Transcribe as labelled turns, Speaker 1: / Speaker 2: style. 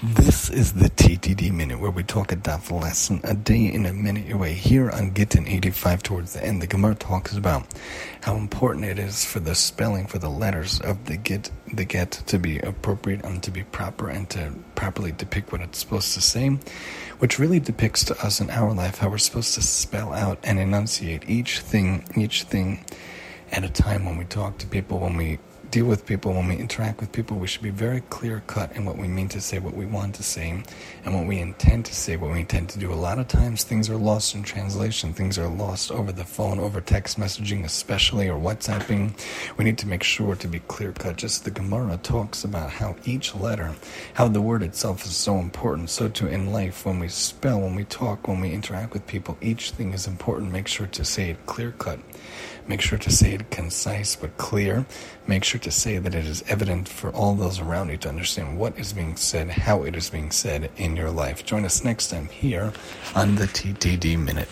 Speaker 1: This is the TTD Minute where we talk a daf lesson a day in a minute away. Here on Gittin 85 towards the end, the Gemara talks about how important it is for the spelling, for the letters of the Git, the Get to be appropriate and to be proper and to properly depict what it's supposed to say, which really depicts to us in our life how we're supposed to spell out and enunciate each thing, each thing at a time when we talk to people, when we deal with people, when we interact with people, we should be very clear cut in what we mean to say, what we want to say, and what we intend to say, what we intend to do. A lot of times things are lost in translation, things are lost over the phone, over text messaging, especially, or WhatsApping. We need to make sure to be clear cut. Just the Gemara talks about how each letter, how the word itself is so important. So, too, in life, when we spell, when we talk, when we interact with people, each thing is important. Make sure to say it clear cut. Make sure to say it concise but clear. Make sure to say that it is evident for all those around you to understand what is being said, how it is being said in your life. Join us next time here on the TTD Minute.